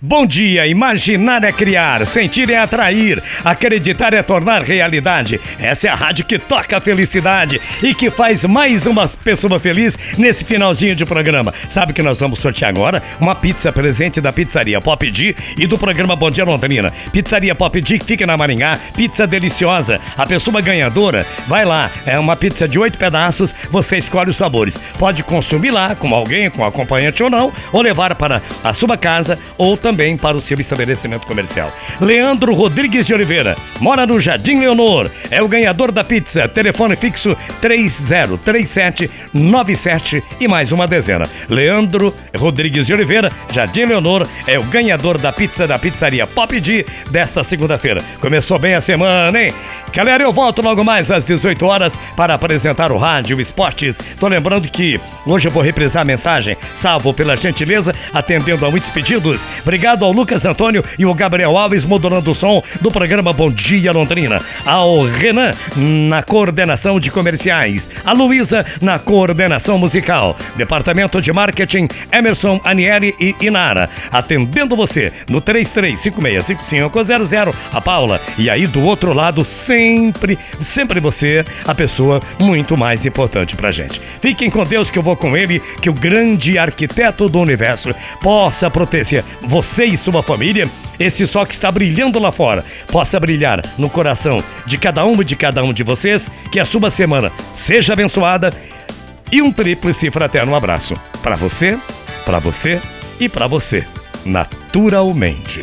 Bom dia, imaginar é criar, sentir é atrair, acreditar é tornar realidade. Essa é a rádio que toca a felicidade e que faz mais uma pessoa feliz nesse finalzinho de programa. Sabe que nós vamos sortear agora? Uma pizza presente da pizzaria Pop D e do programa Bom Dia Londrina. Pizzaria Pop D que fica na Maringá, pizza deliciosa. A pessoa ganhadora vai lá, é uma pizza de oito pedaços, você escolhe os sabores. Pode consumir lá com alguém, com acompanhante ou não, ou levar para a sua casa ou também também para o seu estabelecimento comercial. Leandro Rodrigues de Oliveira, mora no Jardim Leonor, é o ganhador da pizza. Telefone fixo 303797 e mais uma dezena. Leandro Rodrigues de Oliveira, Jardim Leonor, é o ganhador da pizza da pizzaria Pop D desta segunda-feira. Começou bem a semana, hein? Galera, eu volto logo mais às 18 horas para apresentar o Rádio Esportes. Tô lembrando que hoje eu vou reprisar a mensagem, salvo pela gentileza, atendendo a muitos pedidos. Obrigado ao Lucas Antônio e o Gabriel Alves modulando o som do programa Bom Dia Londrina. Ao Renan na coordenação de comerciais. A Luísa na coordenação musical. Departamento de Marketing, Emerson, Anieri e Inara. Atendendo você no 33565500, a Paula. E aí do outro lado, sempre, sempre você, a pessoa muito mais importante pra gente. Fiquem com Deus que eu vou com ele, que o grande arquiteto do universo possa proteger você e sua família. Esse sol que está brilhando lá fora possa brilhar no coração de cada um e de cada um de vocês. Que a sua semana seja abençoada e um tríplice fraterno abraço para você, para você e para você, naturalmente.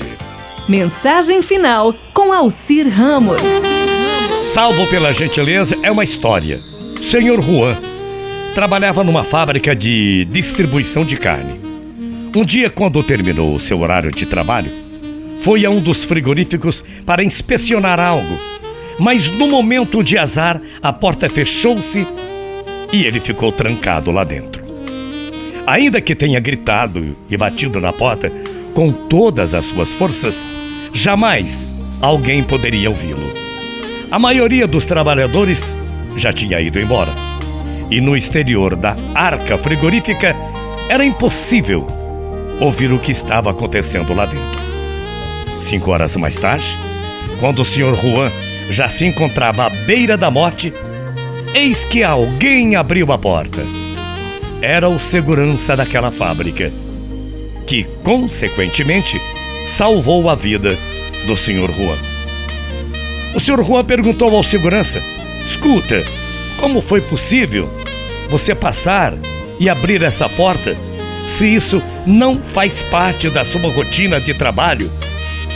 Mensagem final com Alcir Ramos. Salvo pela gentileza é uma história. Senhor Juan trabalhava numa fábrica de distribuição de carne. Um dia, quando terminou o seu horário de trabalho, foi a um dos frigoríficos para inspecionar algo. Mas no momento de azar, a porta fechou-se e ele ficou trancado lá dentro. Ainda que tenha gritado e batido na porta com todas as suas forças, jamais alguém poderia ouvi-lo. A maioria dos trabalhadores já tinha ido embora. E no exterior da arca frigorífica era impossível ouvir o que estava acontecendo lá dentro. Cinco horas mais tarde, quando o Sr. Juan já se encontrava à beira da morte, eis que alguém abriu a porta. Era o segurança daquela fábrica, que, consequentemente, salvou a vida do Sr. Juan. O senhor Juan perguntou ao segurança: Escuta, como foi possível você passar e abrir essa porta se isso não faz parte da sua rotina de trabalho?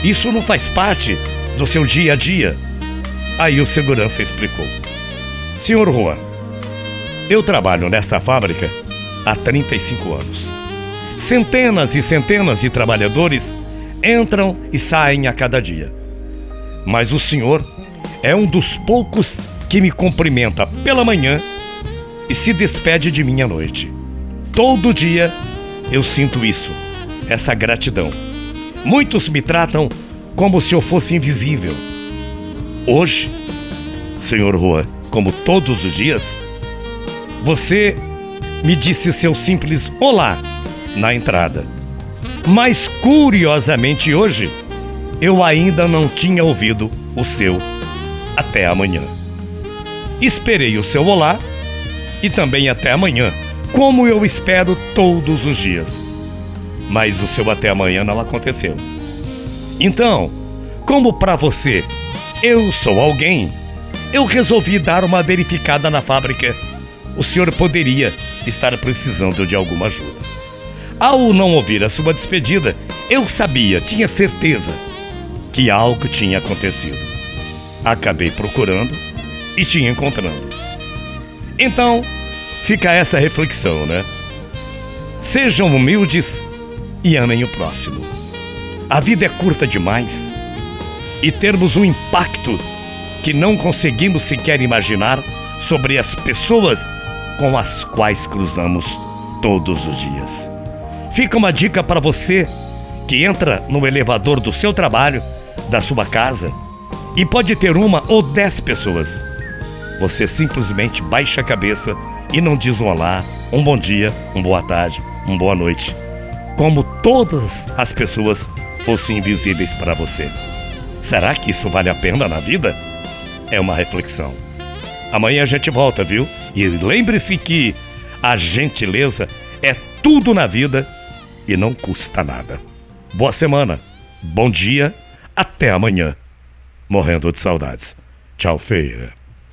Isso não faz parte do seu dia a dia? Aí o segurança explicou: Senhor Juan, eu trabalho nessa fábrica há 35 anos. Centenas e centenas de trabalhadores entram e saem a cada dia mas o senhor é um dos poucos que me cumprimenta pela manhã e se despede de mim à noite. Todo dia eu sinto isso, essa gratidão. Muitos me tratam como se eu fosse invisível. Hoje, senhor Juan, como todos os dias, você me disse seu simples olá na entrada. Mas curiosamente hoje, eu ainda não tinha ouvido o seu até amanhã. Esperei o seu olá e também até amanhã, como eu espero todos os dias. Mas o seu até amanhã não aconteceu. Então, como para você eu sou alguém, eu resolvi dar uma verificada na fábrica. O senhor poderia estar precisando de alguma ajuda. Ao não ouvir a sua despedida, eu sabia, tinha certeza que algo tinha acontecido. Acabei procurando e tinha encontrando. Então, fica essa reflexão, né? Sejam humildes e amem o próximo. A vida é curta demais e termos um impacto que não conseguimos sequer imaginar sobre as pessoas com as quais cruzamos todos os dias. Fica uma dica para você que entra no elevador do seu trabalho da sua casa e pode ter uma ou dez pessoas. Você simplesmente baixa a cabeça e não diz um olá, um bom dia, uma boa tarde, uma boa noite, como todas as pessoas fossem invisíveis para você. Será que isso vale a pena na vida? É uma reflexão. Amanhã a gente volta, viu? E lembre-se que a gentileza é tudo na vida e não custa nada. Boa semana, bom dia, até amanhã. Morrendo de saudades. Tchau, feia.